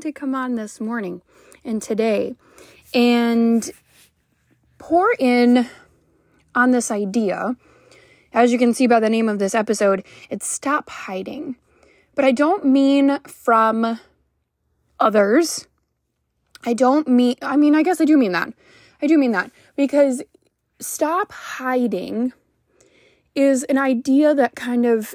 to come on this morning and today and pour in on this idea. As you can see by the name of this episode, it's stop hiding. But I don't mean from others. I don't mean, I mean, I guess I do mean that. I do mean that because stop hiding is an idea that kind of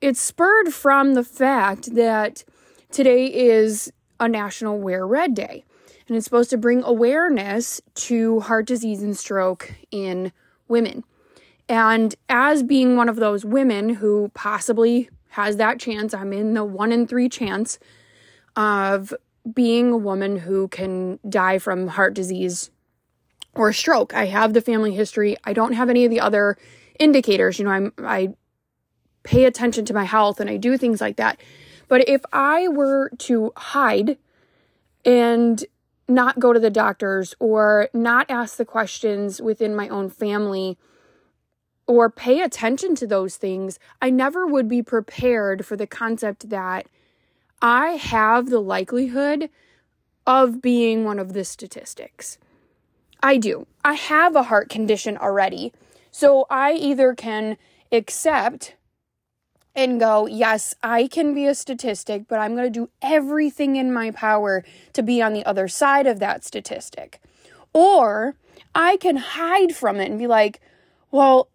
it's spurred from the fact that today is a national wear red day. And it's supposed to bring awareness to heart disease and stroke in women. And as being one of those women who possibly has that chance i'm in the one in three chance of being a woman who can die from heart disease or stroke. I have the family history. I don't have any of the other indicators. You know i'm i pay attention to my health and I do things like that. But if I were to hide and not go to the doctors or not ask the questions within my own family or pay attention to those things, I never would be prepared for the concept that I have the likelihood of being one of the statistics. I do. I have a heart condition already. So I either can accept and go, yes, I can be a statistic, but I'm going to do everything in my power to be on the other side of that statistic. Or I can hide from it and be like, well,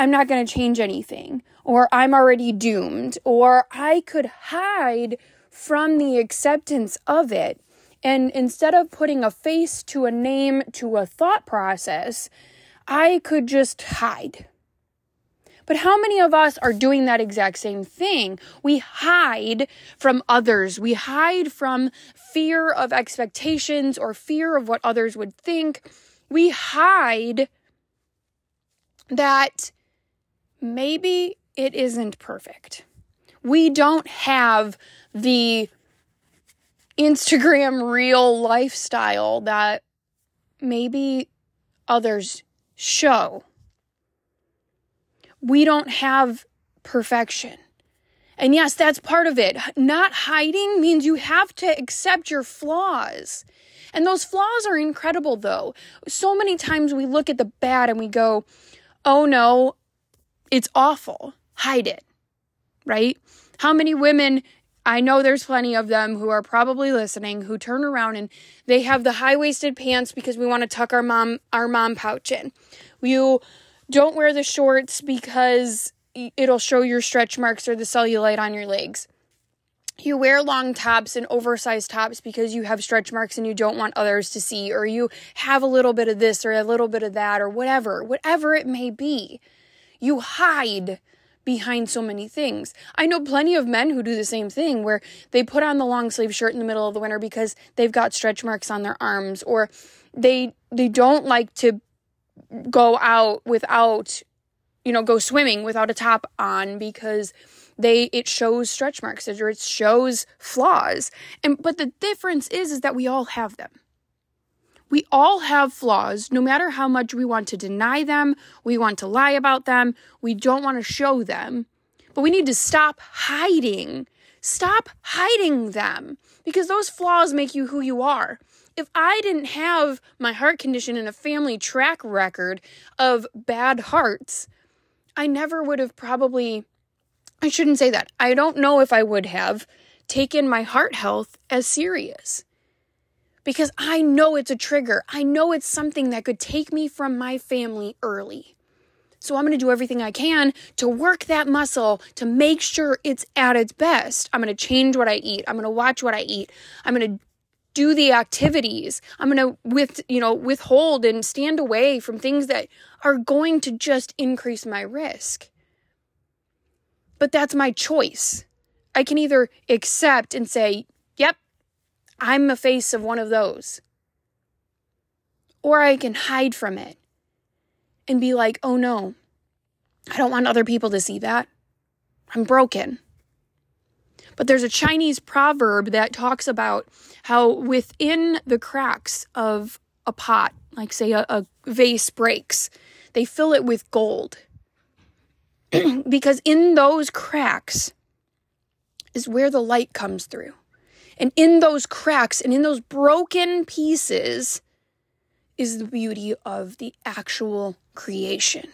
I'm not going to change anything, or I'm already doomed, or I could hide from the acceptance of it. And instead of putting a face to a name to a thought process, I could just hide. But how many of us are doing that exact same thing? We hide from others. We hide from fear of expectations or fear of what others would think. We hide that maybe it isn't perfect. We don't have the Instagram real lifestyle that maybe others show we don't have perfection. And yes, that's part of it. Not hiding means you have to accept your flaws. And those flaws are incredible, though. So many times we look at the bad and we go, oh no, it's awful. Hide it, right? How many women, I know there's plenty of them who are probably listening, who turn around and they have the high waisted pants because we want to tuck our mom, our mom pouch in. You don't wear the shorts because it'll show your stretch marks or the cellulite on your legs. You wear long tops and oversized tops because you have stretch marks and you don't want others to see, or you have a little bit of this or a little bit of that, or whatever, whatever it may be. You hide behind so many things. I know plenty of men who do the same thing where they put on the long sleeve shirt in the middle of the winter because they've got stretch marks on their arms or they they don't like to go out without you know go swimming without a top on because they it shows stretch marks or it shows flaws. And but the difference is is that we all have them. We all have flaws no matter how much we want to deny them we want to lie about them we don't want to show them. But we need to stop hiding stop hiding them because those flaws make you who you are if I didn't have my heart condition and a family track record of bad hearts, I never would have probably, I shouldn't say that. I don't know if I would have taken my heart health as serious because I know it's a trigger. I know it's something that could take me from my family early. So I'm going to do everything I can to work that muscle to make sure it's at its best. I'm going to change what I eat. I'm going to watch what I eat. I'm going to do the activities. I'm going to with, you know, withhold and stand away from things that are going to just increase my risk. But that's my choice. I can either accept and say, "Yep, I'm a face of one of those." Or I can hide from it and be like, "Oh no. I don't want other people to see that. I'm broken." But there's a Chinese proverb that talks about how within the cracks of a pot, like say a, a vase breaks, they fill it with gold. because in those cracks is where the light comes through. And in those cracks and in those broken pieces is the beauty of the actual creation.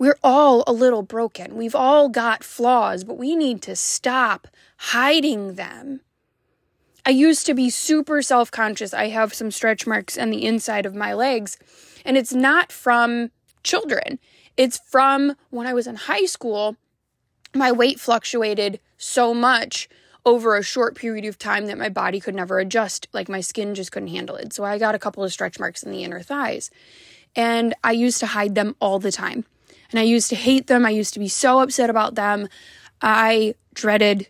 We're all a little broken. We've all got flaws, but we need to stop hiding them. I used to be super self conscious. I have some stretch marks on the inside of my legs, and it's not from children. It's from when I was in high school. My weight fluctuated so much over a short period of time that my body could never adjust. Like my skin just couldn't handle it. So I got a couple of stretch marks in the inner thighs. And I used to hide them all the time and I used to hate them. I used to be so upset about them. I dreaded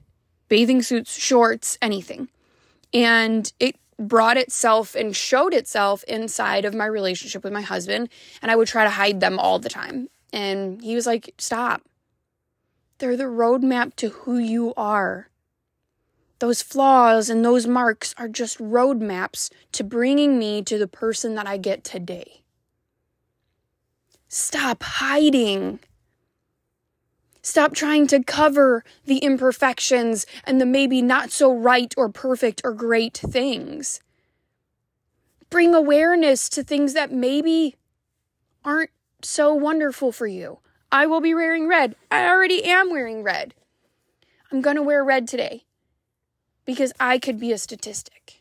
bathing suits, shorts, anything. And it brought itself and showed itself inside of my relationship with my husband. And I would try to hide them all the time. And he was like, stop. They're the roadmap to who you are. Those flaws and those marks are just roadmaps to bringing me to the person that I get today. Stop hiding. Stop trying to cover the imperfections and the maybe not so right or perfect or great things. Bring awareness to things that maybe aren't so wonderful for you. I will be wearing red. I already am wearing red. I'm going to wear red today because I could be a statistic.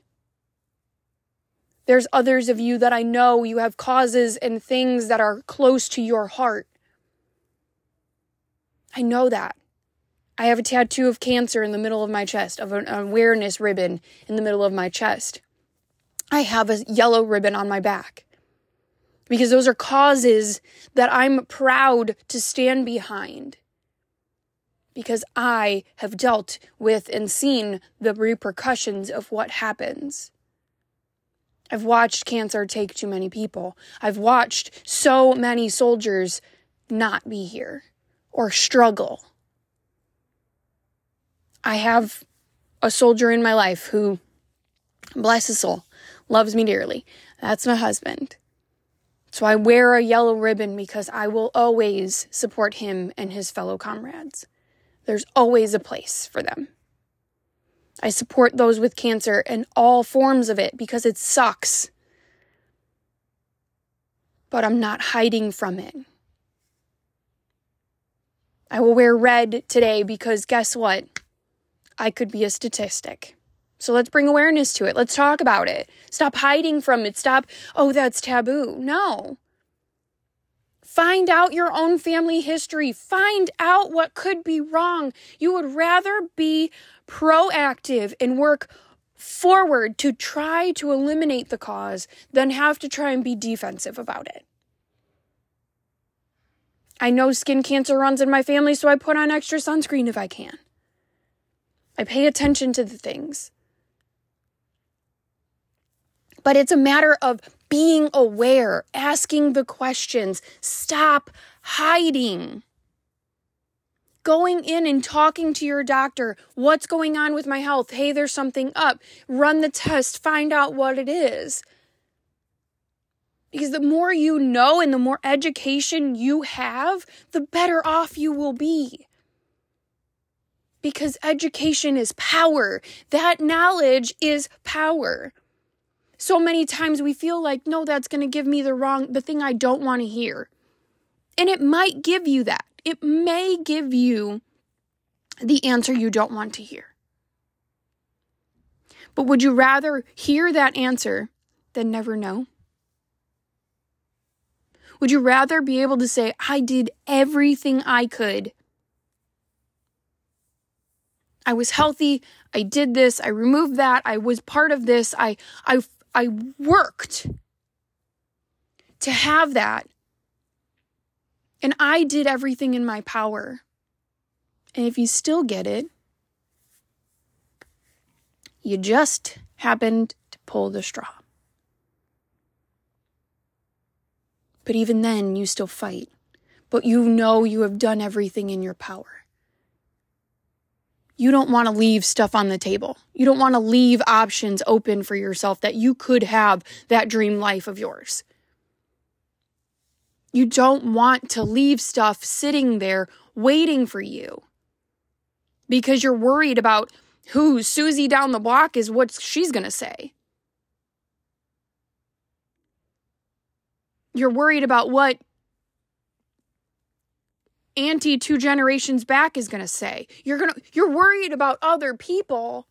There's others of you that I know you have causes and things that are close to your heart. I know that. I have a tattoo of cancer in the middle of my chest, of an awareness ribbon in the middle of my chest. I have a yellow ribbon on my back because those are causes that I'm proud to stand behind because I have dealt with and seen the repercussions of what happens. I've watched cancer take too many people. I've watched so many soldiers not be here or struggle. I have a soldier in my life who, bless his soul, loves me dearly. That's my husband. So I wear a yellow ribbon because I will always support him and his fellow comrades. There's always a place for them. I support those with cancer and all forms of it because it sucks. But I'm not hiding from it. I will wear red today because guess what? I could be a statistic. So let's bring awareness to it. Let's talk about it. Stop hiding from it. Stop, oh, that's taboo. No. Find out your own family history. Find out what could be wrong. You would rather be proactive and work forward to try to eliminate the cause than have to try and be defensive about it. I know skin cancer runs in my family, so I put on extra sunscreen if I can. I pay attention to the things. But it's a matter of being aware, asking the questions, stop hiding going in and talking to your doctor. What's going on with my health? Hey, there's something up. Run the test, find out what it is. Because the more you know and the more education you have, the better off you will be. Because education is power. That knowledge is power. So many times we feel like, no, that's going to give me the wrong, the thing I don't want to hear. And it might give you that it may give you the answer you don't want to hear. But would you rather hear that answer than never know? Would you rather be able to say, I did everything I could? I was healthy. I did this. I removed that. I was part of this. I, I, I worked to have that and I did everything in my power. And if you still get it, you just happened to pull the straw. But even then, you still fight. But you know you have done everything in your power. You don't want to leave stuff on the table. You don't want to leave options open for yourself that you could have that dream life of yours. You don't want to leave stuff sitting there waiting for you because you're worried about who Susie down the block is what she's going to say. You're worried about what auntie two generations back is going to say. You're going to you're worried about other people.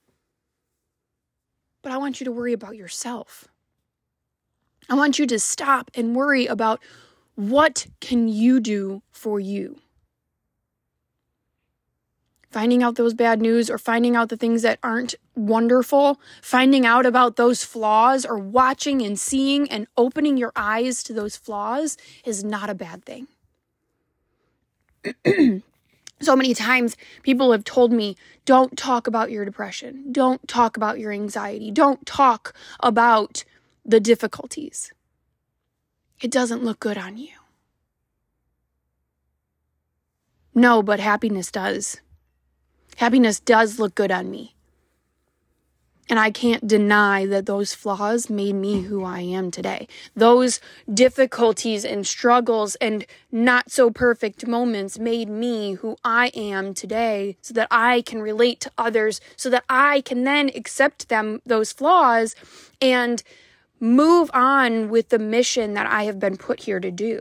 But I want you to worry about yourself. I want you to stop and worry about what can you do for you? Finding out those bad news or finding out the things that aren't wonderful, finding out about those flaws or watching and seeing and opening your eyes to those flaws is not a bad thing. so many times people have told me don't talk about your depression. Don't talk about your anxiety. Don't talk about the difficulties. It doesn't look good on you. No but happiness does. Happiness does look good on me and I can't deny that those flaws made me who I am today. Those difficulties and struggles and not so perfect moments made me who I am today so that I can relate to others, so that I can then accept them, those flaws, and move on with the mission that I have been put here to do.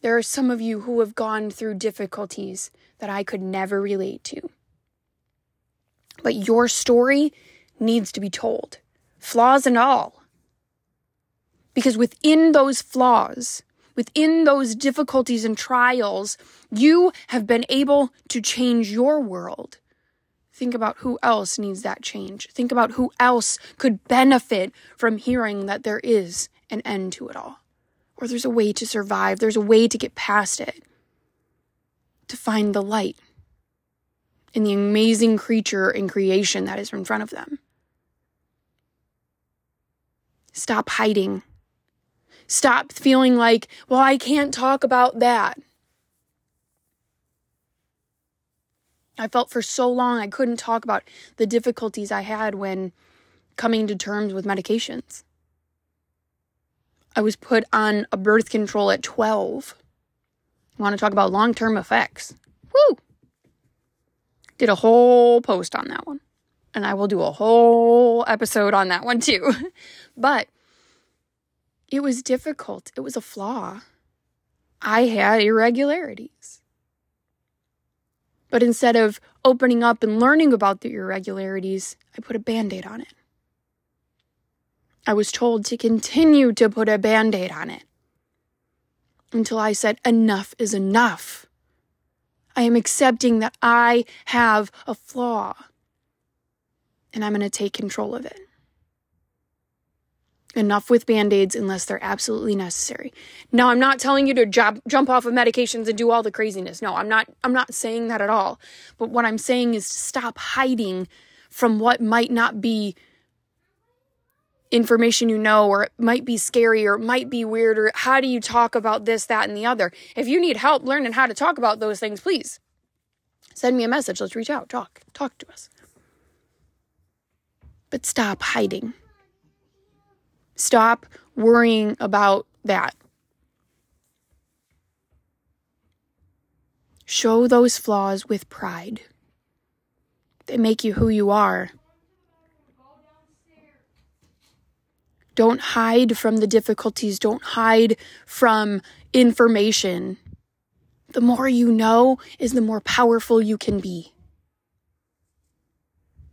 There are some of you who have gone through difficulties that I could never relate to. But your story needs to be told, flaws and all. Because within those flaws, within those difficulties and trials, you have been able to change your world. Think about who else needs that change. Think about who else could benefit from hearing that there is an end to it all. Or there's a way to survive, there's a way to get past it, to find the light in the amazing creature and creation that is in front of them. Stop hiding. Stop feeling like, well, I can't talk about that. I felt for so long I couldn't talk about the difficulties I had when coming to terms with medications. I was put on a birth control at 12. I want to talk about long term effects. Woo! Did a whole post on that one. And I will do a whole episode on that one too. but it was difficult. It was a flaw. I had irregularities. But instead of opening up and learning about the irregularities, I put a band aid on it. I was told to continue to put a band aid on it until I said, enough is enough. I am accepting that I have a flaw and I'm going to take control of it. Enough with band aids unless they're absolutely necessary. Now, I'm not telling you to jump, jump off of medications and do all the craziness. No, I'm not, I'm not saying that at all. But what I'm saying is to stop hiding from what might not be information you know, or it might be scary, or it might be weird, or how do you talk about this, that, and the other? If you need help learning how to talk about those things, please send me a message. Let's reach out, talk, talk to us. But stop hiding. Stop worrying about that. Show those flaws with pride. They make you who you are. Don't hide from the difficulties. Don't hide from information. The more you know is the more powerful you can be.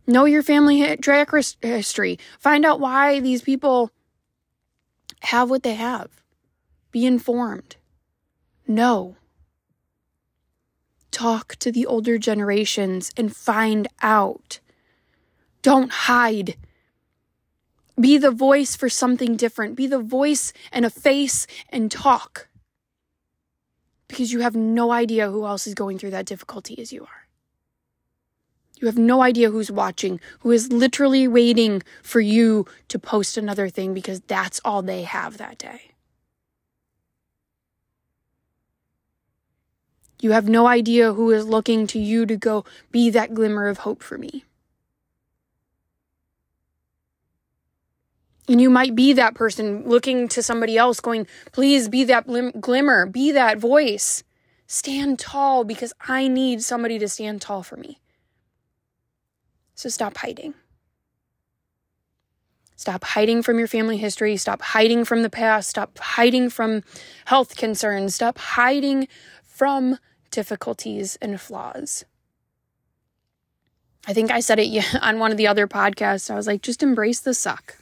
Know your family track history. Find out why these people have what they have. Be informed. Know. Talk to the older generations and find out. Don't hide. Be the voice for something different. Be the voice and a face and talk. Because you have no idea who else is going through that difficulty as you are. You have no idea who's watching, who is literally waiting for you to post another thing because that's all they have that day. You have no idea who is looking to you to go be that glimmer of hope for me. And you might be that person looking to somebody else, going, please be that glimmer, be that voice. stand tall because I need somebody to stand tall for me. So stop hiding. Stop hiding from your family history. Stop hiding from the past. Stop hiding from health concerns. Stop hiding from difficulties and flaws. I think I said it on one of the other podcasts. I was like, just embrace the suck.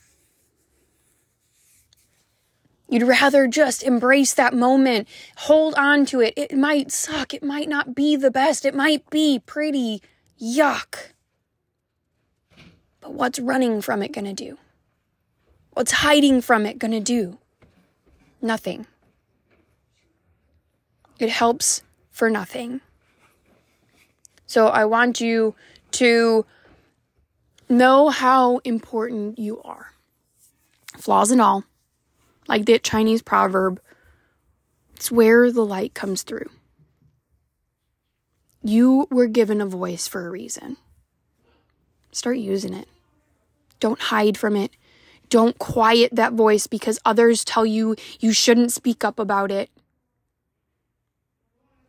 You'd rather just embrace that moment, hold on to it. It might suck. It might not be the best. It might be pretty yuck. But what's running from it going to do? What's hiding from it going to do? Nothing. It helps for nothing. So I want you to know how important you are. Flaws and all like that Chinese proverb, it's where the light comes through. You were given a voice for a reason. Start using it. Don't hide from it. Don't quiet that voice because others tell you you shouldn't speak up about it.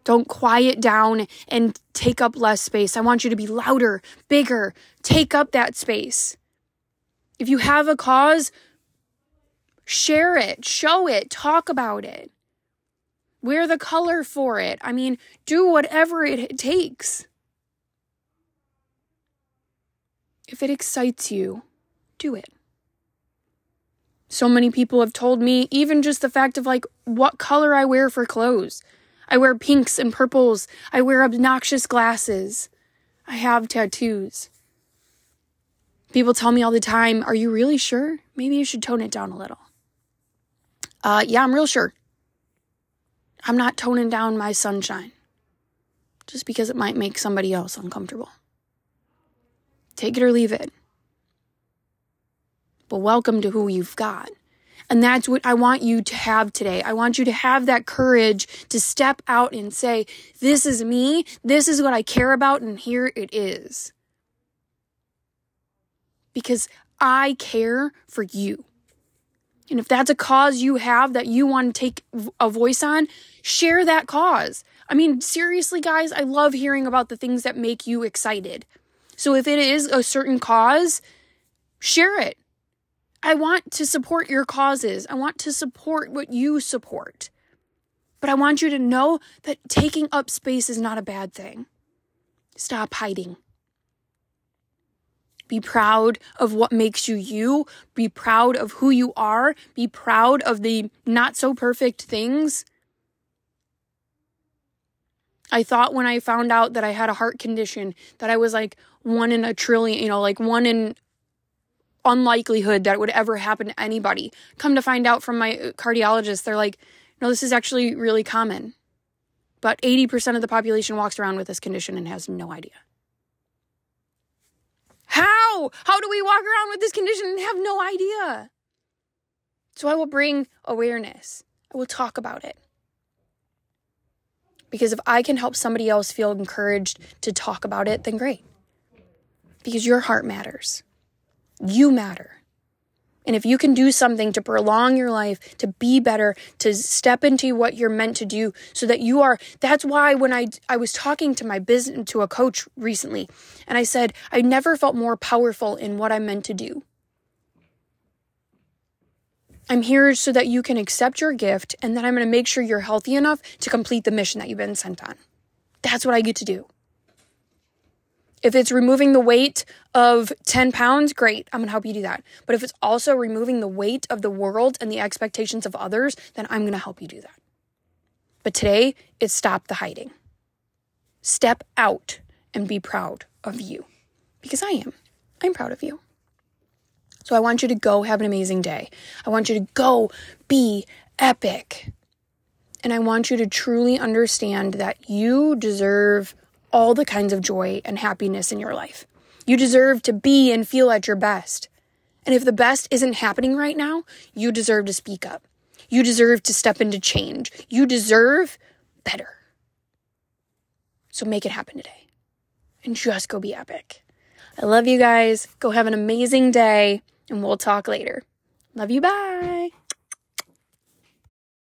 Don't quiet down and take up less space. I want you to be louder, bigger, take up that space. If you have a cause, Share it, show it, talk about it. Wear the color for it. I mean, do whatever it takes. If it excites you, do it. So many people have told me, even just the fact of like what color I wear for clothes. I wear pinks and purples. I wear obnoxious glasses. I have tattoos. People tell me all the time, Are you really sure? Maybe you should tone it down a little. Uh, yeah, I'm real sure. I'm not toning down my sunshine just because it might make somebody else uncomfortable. Take it or leave it. But welcome to who you've got. And that's what I want you to have today. I want you to have that courage to step out and say, This is me. This is what I care about. And here it is. Because I care for you. And if that's a cause you have that you want to take a voice on, share that cause. I mean, seriously, guys, I love hearing about the things that make you excited. So if it is a certain cause, share it. I want to support your causes. I want to support what you support. But I want you to know that taking up space is not a bad thing. Stop hiding. Be proud of what makes you you. Be proud of who you are. Be proud of the not so perfect things. I thought when I found out that I had a heart condition that I was like one in a trillion, you know, like one in unlikelihood that it would ever happen to anybody. Come to find out from my uh, cardiologist, they're like, no, this is actually really common. But 80% of the population walks around with this condition and has no idea. How? How do we walk around with this condition and have no idea? So I will bring awareness. I will talk about it. Because if I can help somebody else feel encouraged to talk about it, then great. Because your heart matters. You matter. And if you can do something to prolong your life, to be better, to step into what you're meant to do so that you are that's why when I I was talking to my business to a coach recently and I said I never felt more powerful in what I'm meant to do. I'm here so that you can accept your gift and then I'm going to make sure you're healthy enough to complete the mission that you've been sent on. That's what I get to do. If it's removing the weight of 10 pounds, great. I'm to help you do that. But if it's also removing the weight of the world and the expectations of others, then I'm to help you do that. But today, it's stop the hiding. Step out and be proud of you because I am. I'm proud of you. So I want you to go have an amazing day. I want you to go be epic. And I want you to truly understand that you deserve all the kinds of joy and happiness in your life. You deserve to be and feel at your best. And if the best isn't happening right now, you deserve to speak up. You deserve to step into change. You deserve better. So make it happen today and just go be epic. I love you guys. Go have an amazing day and we'll talk later. Love you. Bye.